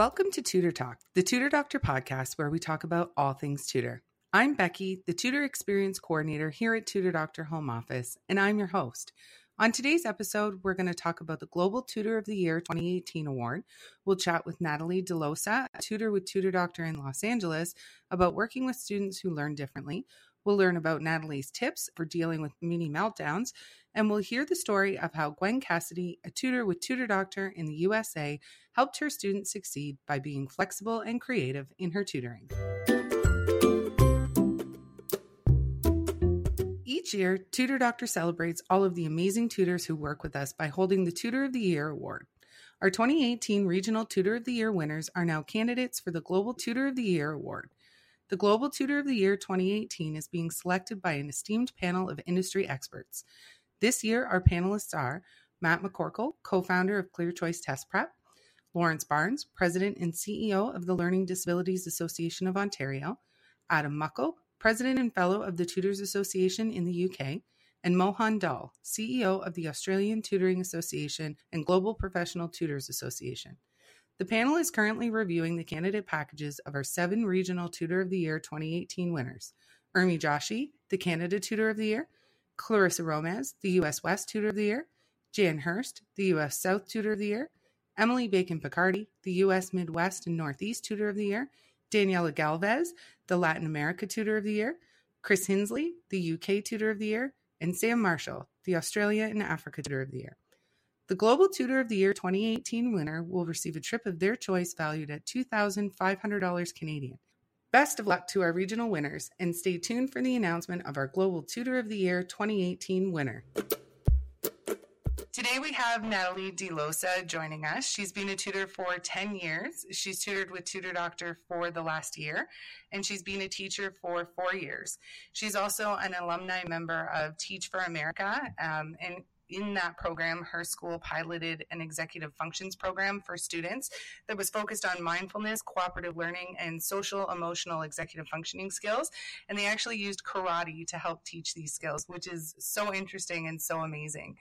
Welcome to Tutor Talk, the Tutor Doctor podcast where we talk about all things tutor. I'm Becky, the Tutor Experience Coordinator here at Tutor Doctor Home Office, and I'm your host. On today's episode, we're going to talk about the Global Tutor of the Year 2018 award. We'll chat with Natalie DeLosa, a tutor with Tutor Doctor in Los Angeles, about working with students who learn differently. We'll learn about Natalie's tips for dealing with mini meltdowns, and we'll hear the story of how Gwen Cassidy, a tutor with Tutor Doctor in the USA, helped her students succeed by being flexible and creative in her tutoring. Each year, Tutor Doctor celebrates all of the amazing tutors who work with us by holding the Tutor of the Year award. Our 2018 Regional Tutor of the Year winners are now candidates for the Global Tutor of the Year award. The Global Tutor of the Year 2018 is being selected by an esteemed panel of industry experts. This year, our panelists are Matt McCorkle, co founder of Clear Choice Test Prep, Lawrence Barnes, president and CEO of the Learning Disabilities Association of Ontario, Adam Muckle, president and fellow of the Tutors Association in the UK, and Mohan Dhall, CEO of the Australian Tutoring Association and Global Professional Tutors Association. The panel is currently reviewing the candidate packages of our seven Regional Tutor of the Year 2018 winners Urmi Joshi, the Canada Tutor of the Year, Clarissa Romez, the U.S. West Tutor of the Year, Jan Hurst, the U.S. South Tutor of the Year, Emily Bacon Picardi, the U.S. Midwest and Northeast Tutor of the Year, Daniela Galvez, the Latin America Tutor of the Year, Chris Hinsley, the UK Tutor of the Year, and Sam Marshall, the Australia and Africa Tutor of the Year. The Global Tutor of the Year 2018 winner will receive a trip of their choice valued at $2,500 Canadian. Best of luck to our regional winners, and stay tuned for the announcement of our Global Tutor of the Year 2018 winner. Today we have Natalie DeLosa joining us. She's been a tutor for 10 years. She's tutored with Tutor Doctor for the last year, and she's been a teacher for four years. She's also an alumni member of Teach for America, um, and in that program, her school piloted an executive functions program for students that was focused on mindfulness, cooperative learning, and social emotional executive functioning skills. And they actually used karate to help teach these skills, which is so interesting and so amazing.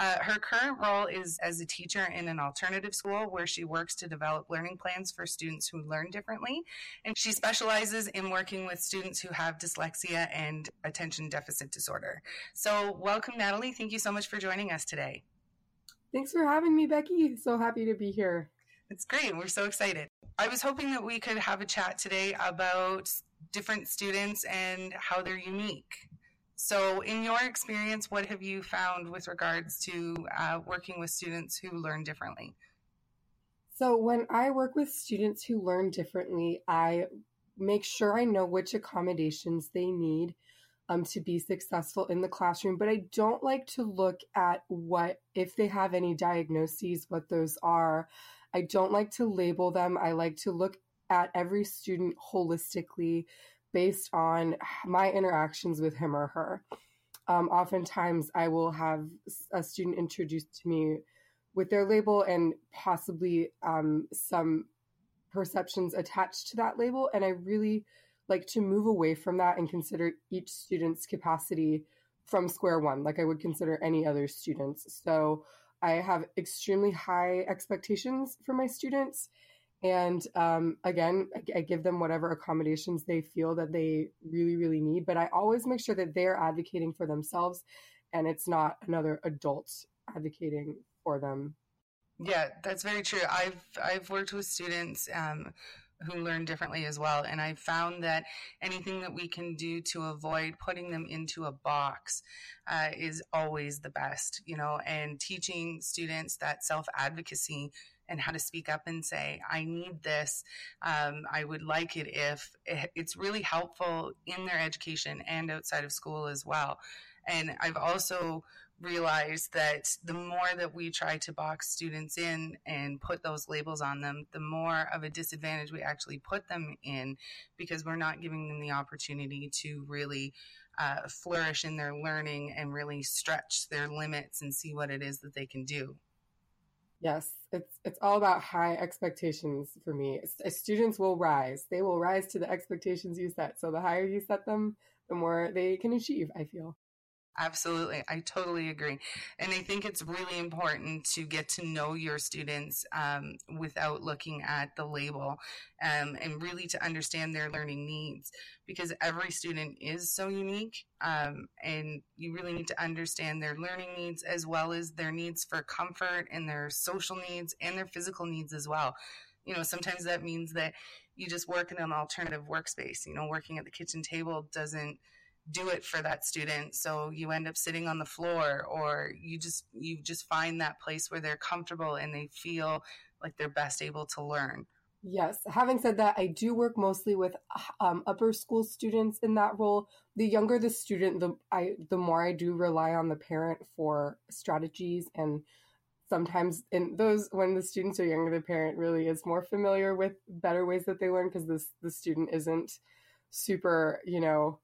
Uh, her current role is as a teacher in an alternative school where she works to develop learning plans for students who learn differently. And she specializes in working with students who have dyslexia and attention deficit disorder. So, welcome, Natalie. Thank you so much for joining us today. Thanks for having me, Becky. So happy to be here. It's great. We're so excited. I was hoping that we could have a chat today about different students and how they're unique. So, in your experience, what have you found with regards to uh, working with students who learn differently? So, when I work with students who learn differently, I make sure I know which accommodations they need um, to be successful in the classroom. But I don't like to look at what, if they have any diagnoses, what those are. I don't like to label them. I like to look at every student holistically based on my interactions with him or her. Um, oftentimes, I will have a student introduced to me with their label and possibly um, some perceptions attached to that label. And I really like to move away from that and consider each student's capacity from square one, like I would consider any other students. So I have extremely high expectations for my students and um, again I, I, give them whatever accommodations they feel that they really really need but i always make sure that they're advocating for themselves and it's not another adult advocating for them. Yeah that's very true. I've i've worked with students um, who learn differently as well and i've found that anything that we can do to avoid putting them into a box uh, is always the best you know and teaching students that self advocacy and how to speak up and say, I need this. Um, I would like it if it's really helpful in their education and outside of school as well. And I've also realized that the more that we try to box students in and put those labels on them, the more of a disadvantage we actually put them in because we're not giving them the opportunity to really uh, flourish in their learning and really stretch their limits and see what it is that they can do. Yes, it's it's all about high expectations for me. Uh, students will rise; they will rise to the expectations you set. So the higher you set them, the more they can achieve. I feel. Absolutely. I totally agree. And I think it's really important to get to know your students um, without looking at the label um, and really to understand their learning needs because every student is so unique. Um, and you really need to understand their learning needs as well as their needs for comfort and their social needs and their physical needs as well. You know, sometimes that means that you just work in an alternative workspace. You know, working at the kitchen table doesn't do it for that student so you end up sitting on the floor or you just you just find that place where they're comfortable and they feel like they're best able to learn. Yes having said that i do work mostly with um, upper school students in that role. The younger the student the i the more i do rely on the parent for strategies and sometimes in those when the students are younger the parent really is more familiar with better ways that they learn because this the student isn't super you know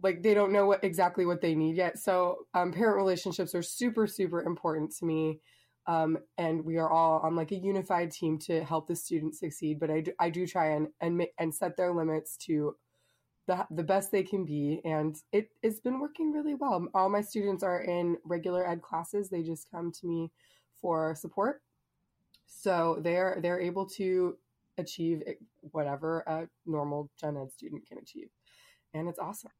like they don't know what exactly what they need yet. So um, parent relationships are super super important to me, um, and we are all on like a unified team to help the students succeed. But I do, I do try and and and set their limits to the the best they can be, and it it's been working really well. All my students are in regular ed classes; they just come to me for support, so they're they're able to achieve whatever a normal gen ed student can achieve, and it's awesome.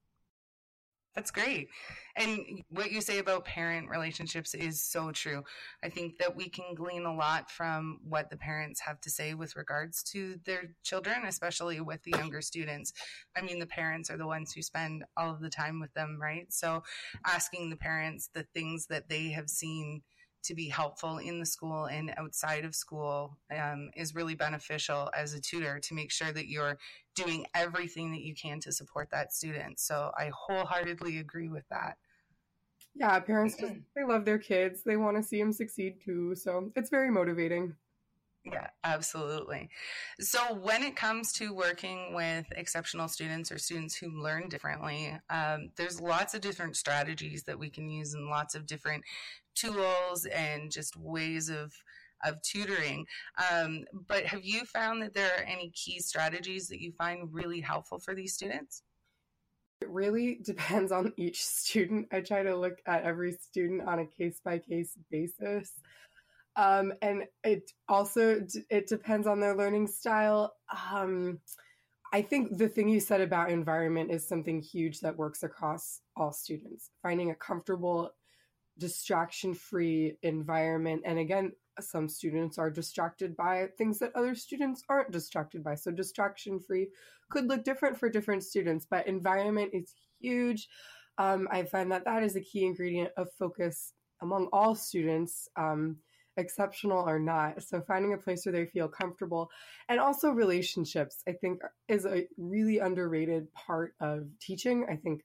That's great. And what you say about parent relationships is so true. I think that we can glean a lot from what the parents have to say with regards to their children, especially with the younger students. I mean, the parents are the ones who spend all of the time with them, right? So asking the parents the things that they have seen to be helpful in the school and outside of school um, is really beneficial as a tutor to make sure that you're doing everything that you can to support that student. So I wholeheartedly agree with that. Yeah, parents just they love their kids. They want to see them succeed too. So it's very motivating. Yeah, absolutely. So, when it comes to working with exceptional students or students who learn differently, um, there's lots of different strategies that we can use and lots of different tools and just ways of of tutoring. Um, but have you found that there are any key strategies that you find really helpful for these students? It really depends on each student. I try to look at every student on a case by case basis. Um, and it also it depends on their learning style. Um, I think the thing you said about environment is something huge that works across all students. Finding a comfortable distraction free environment. And again, some students are distracted by things that other students aren't distracted by. So, distraction free could look different for different students, but environment is huge. Um, I find that that is a key ingredient of focus among all students, um, exceptional or not. So, finding a place where they feel comfortable and also relationships, I think, is a really underrated part of teaching. I think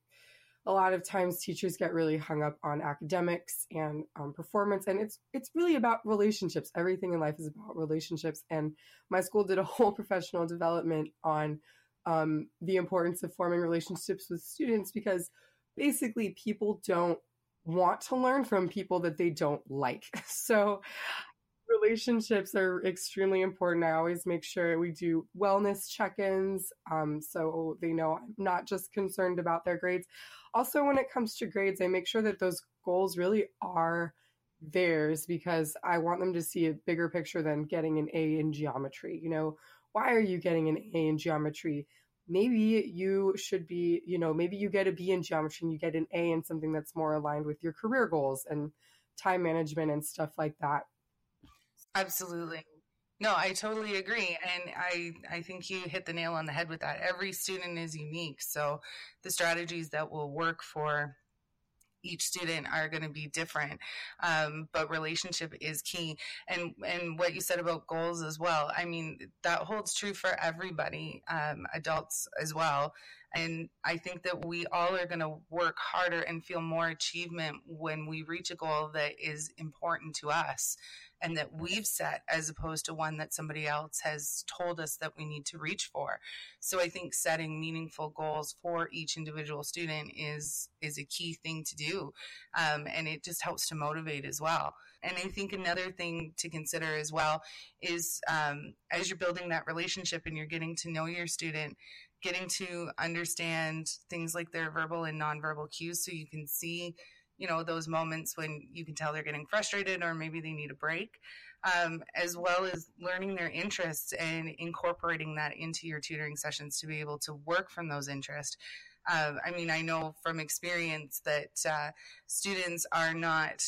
a lot of times teachers get really hung up on academics and um, performance and it's it's really about relationships everything in life is about relationships and my school did a whole professional development on um, the importance of forming relationships with students because basically people don't want to learn from people that they don't like so relationships are extremely important. I always make sure we do wellness check ins um, so they know I'm not just concerned about their grades. Also, when it comes to grades, I make sure that those goals really are theirs because I want them to see a bigger picture than getting an A in geometry. You know, why are you getting an A in geometry? Maybe you should be, you know, maybe you get a B in geometry and you get an A in something that's more aligned with your career goals and time management and stuff like that. Absolutely. No, I totally agree. And I, I think you hit the nail on the head with that. Every student is unique. So the strategies that will work for each student are going to be different um, but relationship is key and and what you said about goals as well i mean that holds true for everybody um, adults as well and i think that we all are going to work harder and feel more achievement when we reach a goal that is important to us and that we've set as opposed to one that somebody else has told us that we need to reach for. So I think setting meaningful goals for each individual student is is a key thing to do, um, and it just helps to motivate as well. And I think another thing to consider as well is um, as you're building that relationship and you're getting to know your student, getting to understand things like their verbal and nonverbal cues so you can see you know those moments when you can tell they're getting frustrated or maybe they need a break um, as well as learning their interests and incorporating that into your tutoring sessions to be able to work from those interests. Uh, i mean i know from experience that uh, students are not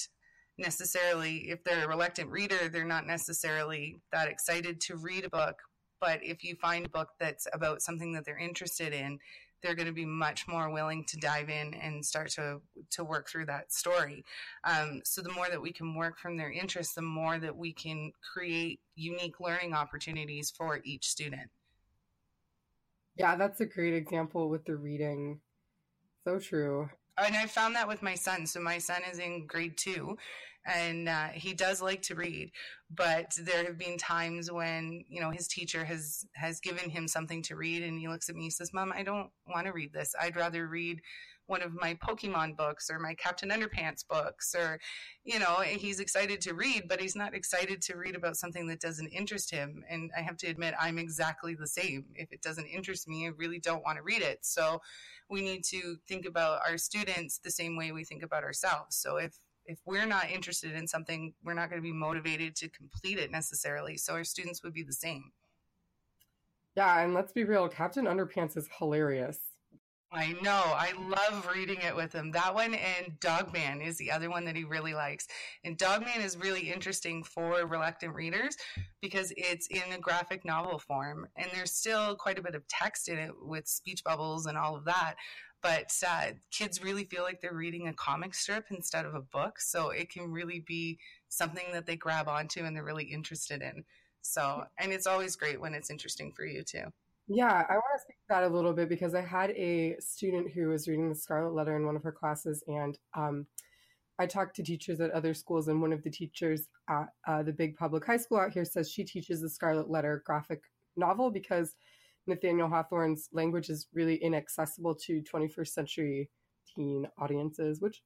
necessarily if they're a reluctant reader they're not necessarily that excited to read a book but if you find a book that's about something that they're interested in they're going to be much more willing to dive in and start to to work through that story. Um, so the more that we can work from their interests, the more that we can create unique learning opportunities for each student. Yeah, that's a great example with the reading. So true. And I found that with my son. So my son is in grade two, and uh, he does like to read but there have been times when you know his teacher has has given him something to read and he looks at me and says mom i don't want to read this. I'd rather read one of my pokemon books or my captain underpants books or you know he's excited to read but he's not excited to read about something that doesn't interest him. And i have to admit i'm exactly the same. If it doesn't interest me i really don't want to read it. So we need to think about our students the same way we think about ourselves. So if if we're not interested in something, we're not going to be motivated to complete it necessarily. So our students would be the same. Yeah, and let's be real, Captain Underpants is hilarious. I know. I love reading it with him. That one and Dogman is the other one that he really likes. And Dogman is really interesting for reluctant readers because it's in a graphic novel form and there's still quite a bit of text in it with speech bubbles and all of that but uh, kids really feel like they're reading a comic strip instead of a book. So it can really be something that they grab onto and they're really interested in. So, and it's always great when it's interesting for you too. Yeah, I want to speak to that a little bit because I had a student who was reading the Scarlet Letter in one of her classes, and um, I talked to teachers at other schools, and one of the teachers at uh, the big public high school out here says she teaches the Scarlet Letter graphic novel because Nathaniel Hawthorne's language is really inaccessible to 21st century teen audiences, which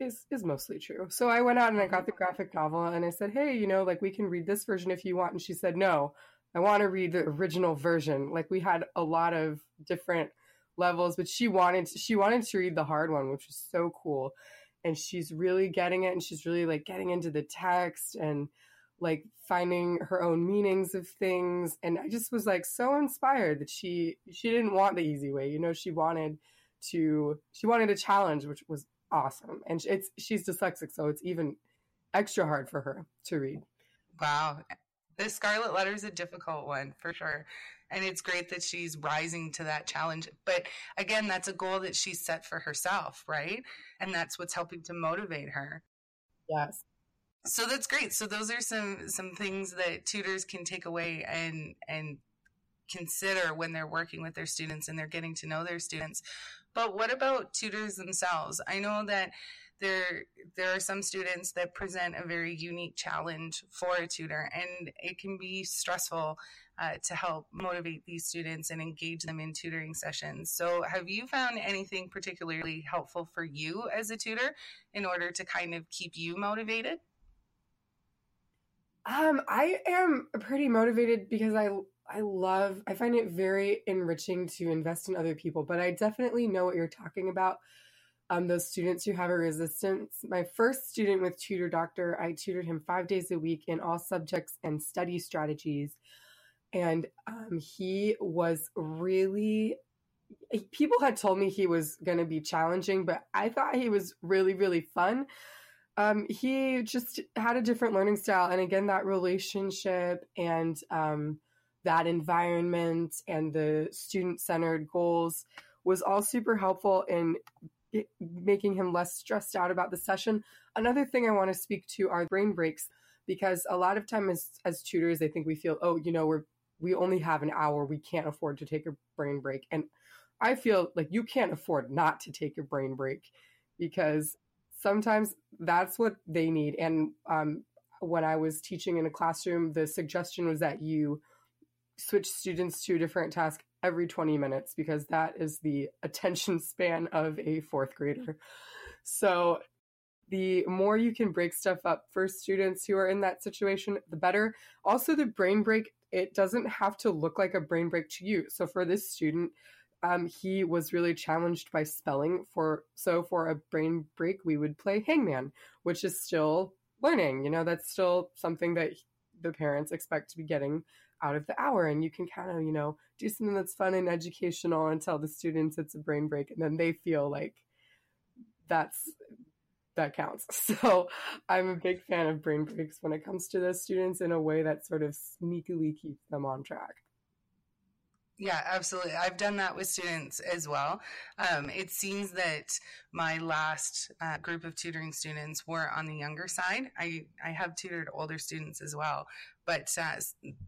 is is mostly true. So I went out and I got the graphic novel and I said, "Hey, you know, like we can read this version if you want." And she said, "No, I want to read the original version." Like we had a lot of different levels, but she wanted to, she wanted to read the hard one, which was so cool. And she's really getting it and she's really like getting into the text and like finding her own meanings of things and i just was like so inspired that she she didn't want the easy way you know? She wanted to she wanted a challenge which was awesome and it's she's dyslexic so it's even extra hard for her to read. Wow. The scarlet letter is a difficult one for sure and it's great that she's rising to that challenge but again that's a goal that she's set for herself right? And that's what's helping to motivate her. Yes so that's great. So those are some some things that tutors can take away and and consider when they're working with their students and they're getting to know their students. But what about tutors themselves? I know that there there are some students that present a very unique challenge for a tutor and it can be stressful uh, to help motivate these students and engage them in tutoring sessions. So have you found anything particularly helpful for you as a tutor in order to kind of keep you motivated um, I am pretty motivated because I I love I find it very enriching to invest in other people, but I definitely know what you're talking about. Um, those students who have a resistance. My first student with Tutor Doctor, I tutored him five days a week in all subjects and study strategies. And um, he was really, people had told me he was going to be challenging, but I thought he was really, really fun um, he just had a different learning style. And again, that relationship and um, that environment and the student centered goals was all super helpful in making him less stressed out about the session. Another thing I want to speak to are brain breaks because a lot of time as, as tutors, I think we feel, oh, you know, we're we only have an hour, we can't afford to take a brain break. And I feel like you can't afford not to take a brain break because sometimes that's what they need. And um, when I was teaching in a classroom, the suggestion was that you switch students to a different task every 20 minutes because that is the attention span of a fourth grader. So the more you can break stuff up for students who are in that situation, the better. Also, the brain break, it doesn't have to look like a brain break to you. So for this student, um, he was really challenged by spelling. For so for a brain break, we would play Hangman, which is still learning. You know, that's still something that the parents expect to be getting out of the hour, and you can kind of you know do something that's fun and educational and tell the students it's a brain break, and then they feel like that's that counts. So I'm a big fan of brain breaks when it comes to the students in a way that sort of sneakily keeps them on track. Yeah, absolutely. I've done that with students as well. Um, it seems that my last uh, group of tutoring students were on the younger side. I, I have tutored older students as well, but uh,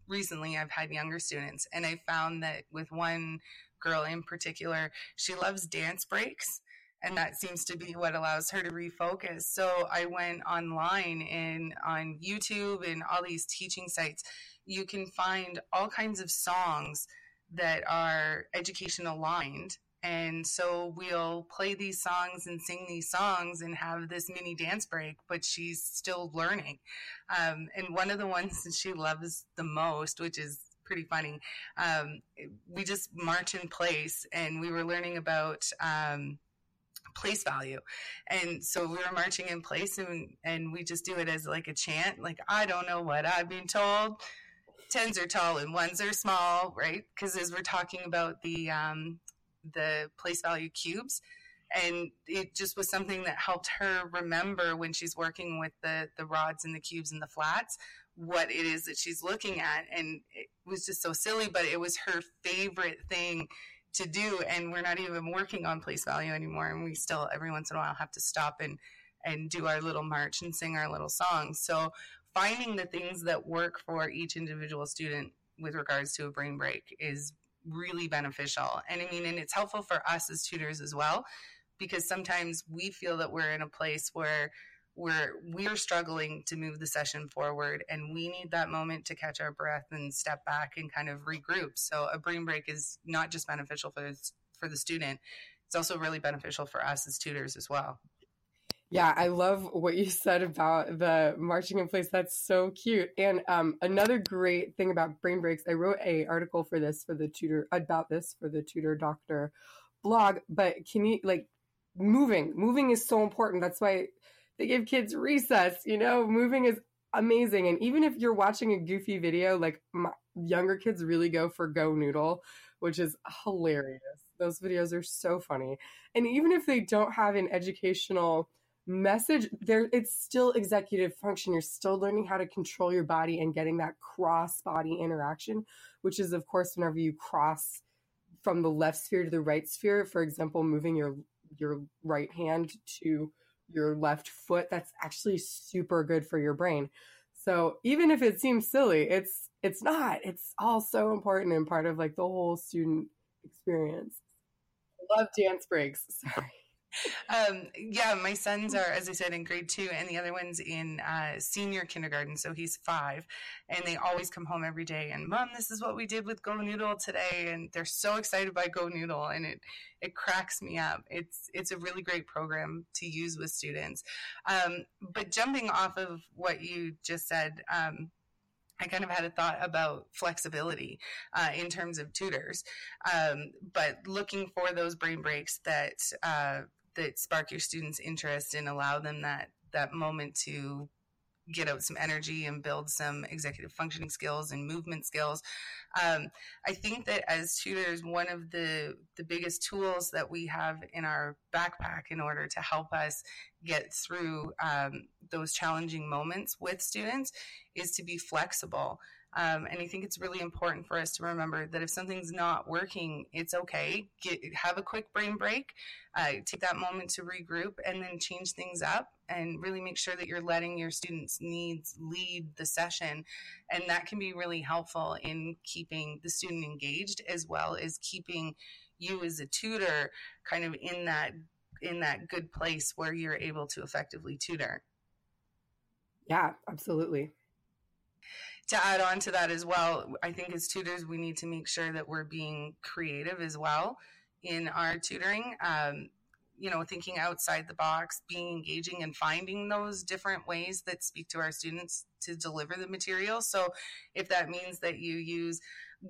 recently I've had younger students, and I found that with one girl in particular, she loves dance breaks and that seems to be what allows her to refocus. So I went online and on YouTube and all these teaching sites, you can find all kinds of songs that are education aligned. And so we'll play these songs and sing these songs and have this mini dance break, but she's still learning. Um, and one of the ones that she loves the most, which is pretty funny, um, we just march in place and we were learning about. Um, place value. And so we were marching in place and, and we just do it as like a chant, like, I don't know what I've been told. Tens are tall and ones are small, right? Because as we're talking about the, um, the place value cubes, and it just was something that helped her remember when she's working with the the rods and the cubes and the flats what it is that she's looking at and it was just so silly but it was her favorite thing to do and we're not even working on place value anymore and we still every once in a while have to stop and and do our little march and sing our little songs so finding the things that work for each individual student with regards to a brain break is really beneficial. And i mean and it's helpful for us as tutors as well because sometimes we feel that we're in a place where we're we're struggling to move the session forward and we need that moment to catch our breath and step back and kind of regroup. So a brain break is not just beneficial for for the student it's also really beneficial for us as tutors as well yeah, I love what you said about the marching in place. That's so cute. And um, another great thing about brain breaks, I wrote a article for this for the tutor about this for the tutor doctor blog. But can you like moving? Moving is so important. That's why they give kids recess, you know, moving is amazing. And even if you're watching a goofy video, like my, younger kids really go for GoNoodle, which is hilarious. Those videos are so funny. And even if they don't have an educational message, there it's still executive function. You're still learning how to control your body and getting that cross body interaction, which is of course whenever you cross from the left sphere to the right sphere, for example, moving your your right hand to your left foot that's actually super good for your brain. So even if it seems silly it's it's not. It's all so important and part of like the whole student experience. Love dance breaks. Sorry um, yeah, my sons are, as I said, in grade two, and the other one's in uh, senior kindergarten, so he's five, and they always come home every day and, Mom, this is what we did with GoNoodle today, and they're so excited by GoNoodle, and it it cracks me up. It's it's a really great program to use with students. Um, but jumping off of what you just said. Um, I kind of had a thought about flexibility uh, in terms of tutors, um, but looking for those brain breaks that uh, that spark your students' interest and allow them that that moment to get out some energy and build some executive functioning skills and movement skills. Um, I think that as tutors, one of the the biggest tools that we have in our backpack in order to help us get through um, those challenging moments with students is to be flexible. Um, and I think it's really important for us to remember that if something's not working, it's okay. Get, have a quick brain break, uh, take that moment to regroup, and then change things up and really make sure that you're letting your students' needs lead the session. And that can be really helpful in keeping the student engaged as well as keeping you as a tutor kind of in that in that good place where you're able to effectively tutor. Yeah, absolutely to add on to that as well, I think as tutors, we need to make sure that we're being creative as well in our tutoring. Um, you know, thinking outside the box, being engaging and finding those different ways that speak to our students to deliver the material. So if that means that you use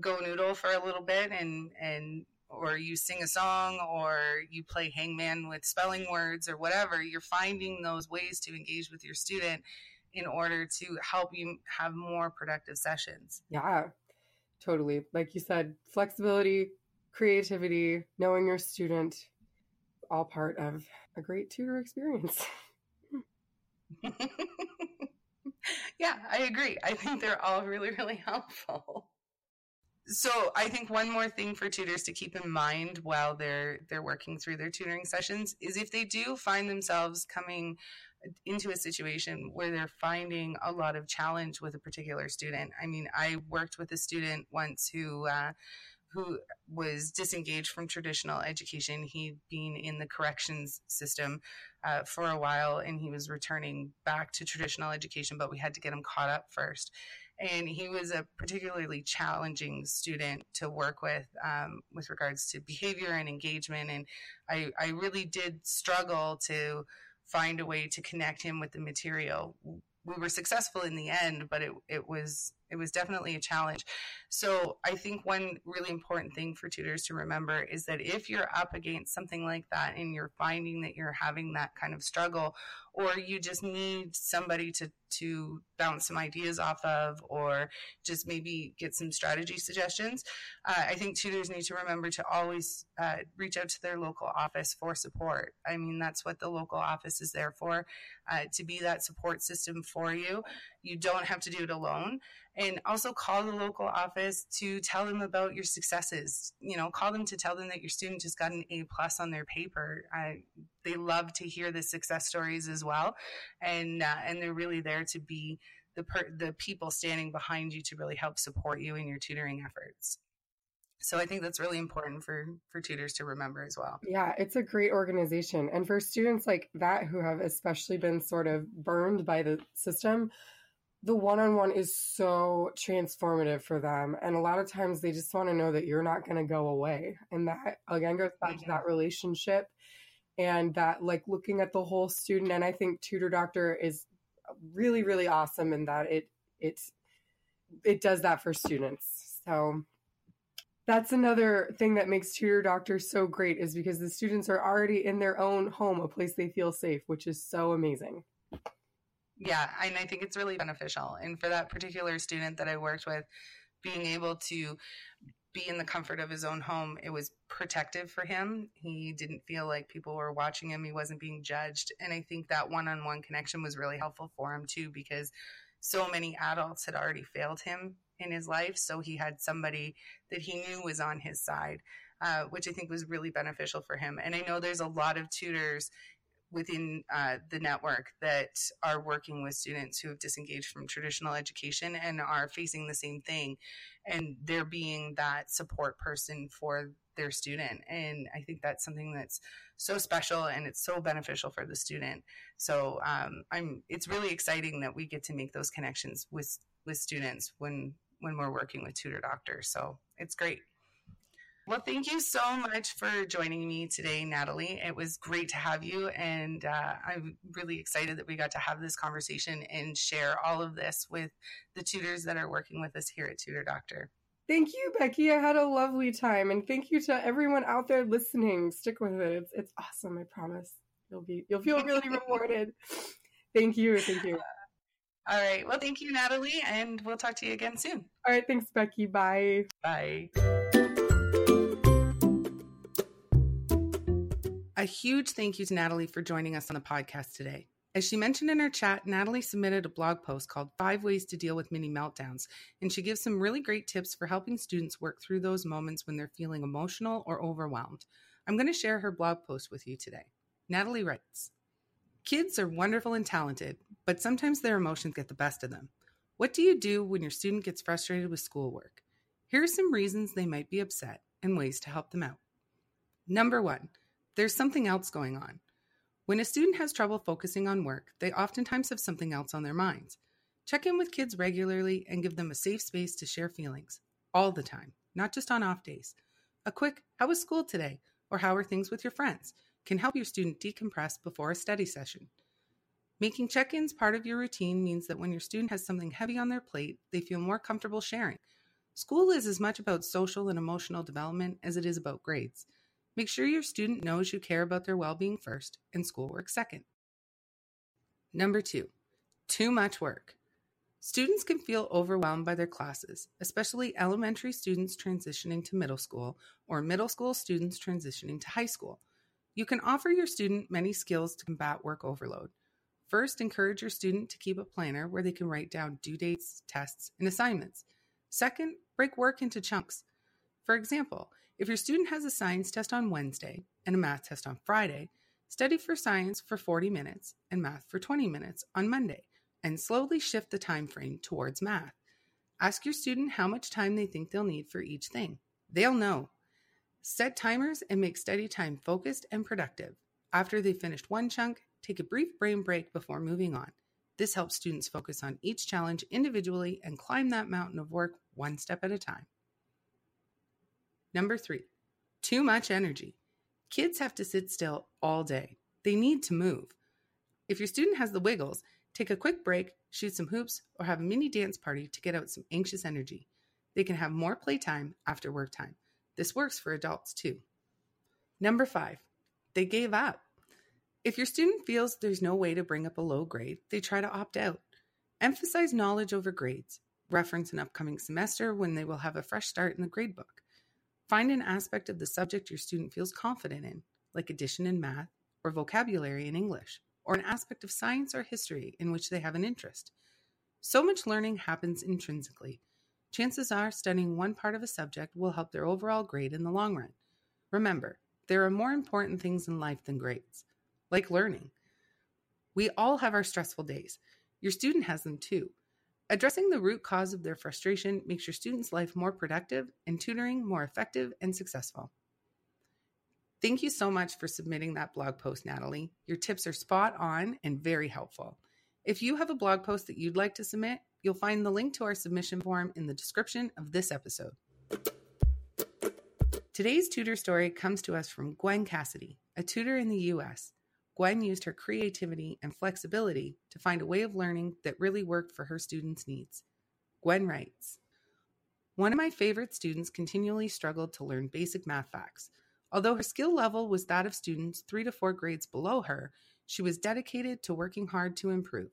GoNoodle for a little bit and, and or you sing a song or you play hangman with spelling words or whatever you're finding those ways to engage with your student in order to help you have more productive sessions. Yeah totally. Like you said flexibility creativity knowing your student all part of a great tutor experience. Yeah i agree. I think they're all really really helpful. So I think one more thing for tutors to keep in mind while they're they're working through their tutoring sessions is if they do find themselves coming into a situation where they're finding a lot of challenge with a particular student. I mean, I worked with a student once who uh, who was disengaged from traditional education. He'd been in the corrections system uh, for a while, and he was returning back to traditional education. But we had to get him caught up first and he was a particularly challenging student to work with um, with regards to behavior and engagement and I, I really did struggle to find a way to connect him with the material. We were successful in the end but it, it was it was definitely a challenge. So i think one really important thing for tutors to remember is that if you're up against something like that and you're finding that you're having that kind of struggle or you just need somebody to to bounce some ideas off of or just maybe get some strategy suggestions uh, i think tutors need to remember to always uh, reach out to their local office for support. I mean that's what the local office is there for uh, to be that support system for you. You don't have to do it alone and also call the local office to tell them about your successes. You know call them to tell them that your student just got an a plus on their paper. Uh, they love to hear the success stories as well. And uh, and they're really there to be the per- the people standing behind you to really help support you in your tutoring efforts. So i think that's really important for for tutors to remember as well. Yeah it's a great organization. And for students like that who have especially been sort of burned by the system the one-on-one is so transformative for them and a lot of times they just want to know that you're not going to go away and that again goes back to that mm-hmm. relationship and that like looking at the whole student and i think tutor doctor is really really awesome in that it it it does that for students. So that's another thing that makes tutor doctor so great is because the students are already in their own home a place they feel safe which is so amazing yeah, and I think it's really beneficial. And for that particular student that I worked with, being able to be in the comfort of his own home, it was protective for him. He didn't feel like people were watching him, he wasn't being judged. And I think that one on one connection was really helpful for him too, because so many adults had already failed him in his life. So he had somebody that he knew was on his side. Uh, which I think was really beneficial for him. And I know there's a lot of tutors within uh, the network that are working with students who have disengaged from traditional education and are facing the same thing. And they're being that support person for their student. And I think that's something that's so special and it's so beneficial for the student. So um, I'm, it's really exciting that we get to make those connections with, with students when, when we're working with tutor doctors. So it's great. Well, thank you so much for joining me today, Natalie. It was great to have you, and uh, I'm really excited that we got to have this conversation and share all of this with the tutors that are working with us here at Tutor Doctor. Thank you, Becky. I had a lovely time, and thank you to everyone out there listening. Stick with it; it's, it's awesome. I promise you'll be you'll feel really rewarded. Thank you, thank you. All right. Well, thank you, Natalie, and we'll talk to you again soon. All right. Thanks, Becky. Bye. Bye. A huge thank you to Natalie for joining us on the podcast today. As she mentioned in her chat, Natalie submitted a blog post called Five Ways to Deal with Mini Meltdowns, and she gives some really great tips for helping students work through those moments when they're feeling emotional or overwhelmed. I'm going to share her blog post with you today. Natalie writes Kids are wonderful and talented, but sometimes their emotions get the best of them. What do you do when your student gets frustrated with schoolwork? Here are some reasons they might be upset and ways to help them out. Number one, there's something else going on. When a student has trouble focusing on work, they oftentimes have something else on their minds. Check in with kids regularly and give them a safe space to share feelings all the time, not just on off days. A quick, How was school today? or How are things with your friends? can help your student decompress before a study session. Making check ins part of your routine means that when your student has something heavy on their plate, they feel more comfortable sharing. School is as much about social and emotional development as it is about grades. Make sure your student knows you care about their well being first and schoolwork second. Number two, too much work. Students can feel overwhelmed by their classes, especially elementary students transitioning to middle school or middle school students transitioning to high school. You can offer your student many skills to combat work overload. First, encourage your student to keep a planner where they can write down due dates, tests, and assignments. Second, break work into chunks. For example, if your student has a science test on Wednesday and a math test on Friday, study for science for 40 minutes and math for 20 minutes on Monday, and slowly shift the time frame towards math. Ask your student how much time they think they'll need for each thing. They'll know. Set timers and make study time focused and productive. After they've finished one chunk, take a brief brain break before moving on. This helps students focus on each challenge individually and climb that mountain of work one step at a time. Number three, too much energy. Kids have to sit still all day. They need to move. If your student has the wiggles, take a quick break, shoot some hoops, or have a mini dance party to get out some anxious energy. They can have more playtime after work time. This works for adults too. Number five, they gave up. If your student feels there's no way to bring up a low grade, they try to opt out. Emphasize knowledge over grades. Reference an upcoming semester when they will have a fresh start in the gradebook. Find an aspect of the subject your student feels confident in, like addition in math or vocabulary in English, or an aspect of science or history in which they have an interest. So much learning happens intrinsically. Chances are studying one part of a subject will help their overall grade in the long run. Remember, there are more important things in life than grades like learning. We all have our stressful days. Your student has them too. Addressing the root cause of their frustration makes your student's life more productive and tutoring more effective and successful. Thank you so much for submitting that blog post, Natalie. Your tips are spot on and very helpful. If you have a blog post that you'd like to submit, you'll find the link to our submission form in the description of this episode. Today's tutor story comes to us from Gwen Cassidy, a tutor in the US. Gwen used her creativity and flexibility to find a way of learning that really worked for her students' needs. Gwen writes One of my favorite students continually struggled to learn basic math facts. Although her skill level was that of students three to four grades below her, she was dedicated to working hard to improve.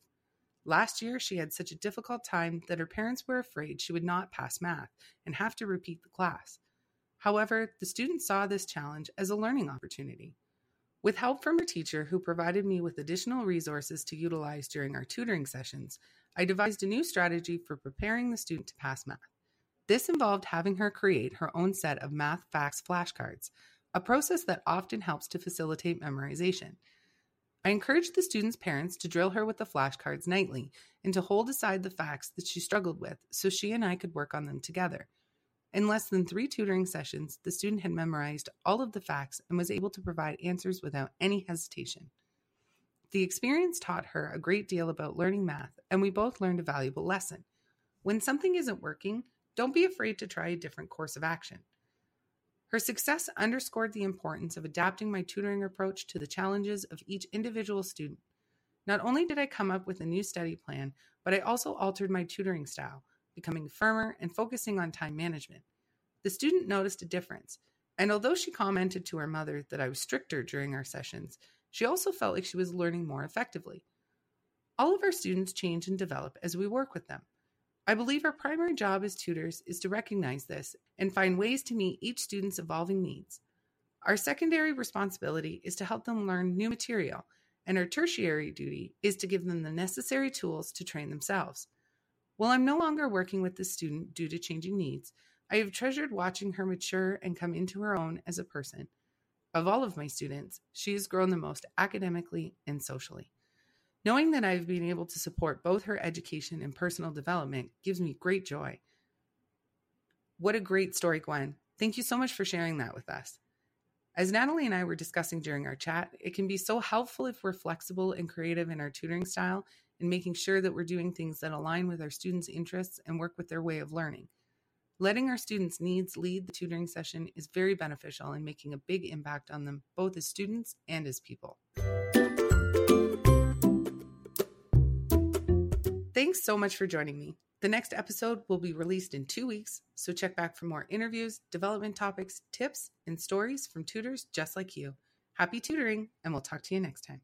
Last year, she had such a difficult time that her parents were afraid she would not pass math and have to repeat the class. However, the student saw this challenge as a learning opportunity. With help from her teacher, who provided me with additional resources to utilize during our tutoring sessions, I devised a new strategy for preparing the student to pass math. This involved having her create her own set of math facts flashcards, a process that often helps to facilitate memorization. I encouraged the student's parents to drill her with the flashcards nightly and to hold aside the facts that she struggled with so she and I could work on them together. In less than three tutoring sessions, the student had memorized all of the facts and was able to provide answers without any hesitation. The experience taught her a great deal about learning math, and we both learned a valuable lesson. When something isn't working, don't be afraid to try a different course of action. Her success underscored the importance of adapting my tutoring approach to the challenges of each individual student. Not only did I come up with a new study plan, but I also altered my tutoring style becoming firmer, and focusing on time management. The student noticed a difference, and although she commented to her mother that I was stricter during our sessions, she also felt like she was learning more effectively. All of our students change and develop as we work with them. I believe our primary job as tutors is to recognize this and find ways to meet each student's evolving needs. Our secondary responsibility is to help them learn new material, and our tertiary duty is to give them the necessary tools to train themselves. While I'm no longer working with the student due to changing needs, I have treasured watching her mature and come into her own as a person. Of all of my students, she has grown the most academically and socially. Knowing that I've been able to support both her education and personal development gives me great joy. What a great story, Gwen. Thank you so much for sharing that with us. As Natalie and I were discussing during our chat, it can be so helpful if we're flexible and creative in our tutoring style and making sure that we're doing things that align with our students' interests and work with their way of learning. Letting our students' needs lead the tutoring session is very beneficial in making a big impact on them, both as students and as people. Thanks so much for joining me. The next episode will be released in two weeks, so check back for more interviews, development topics, tips, and stories from tutors just like you. Happy tutoring, and we'll talk to you next time.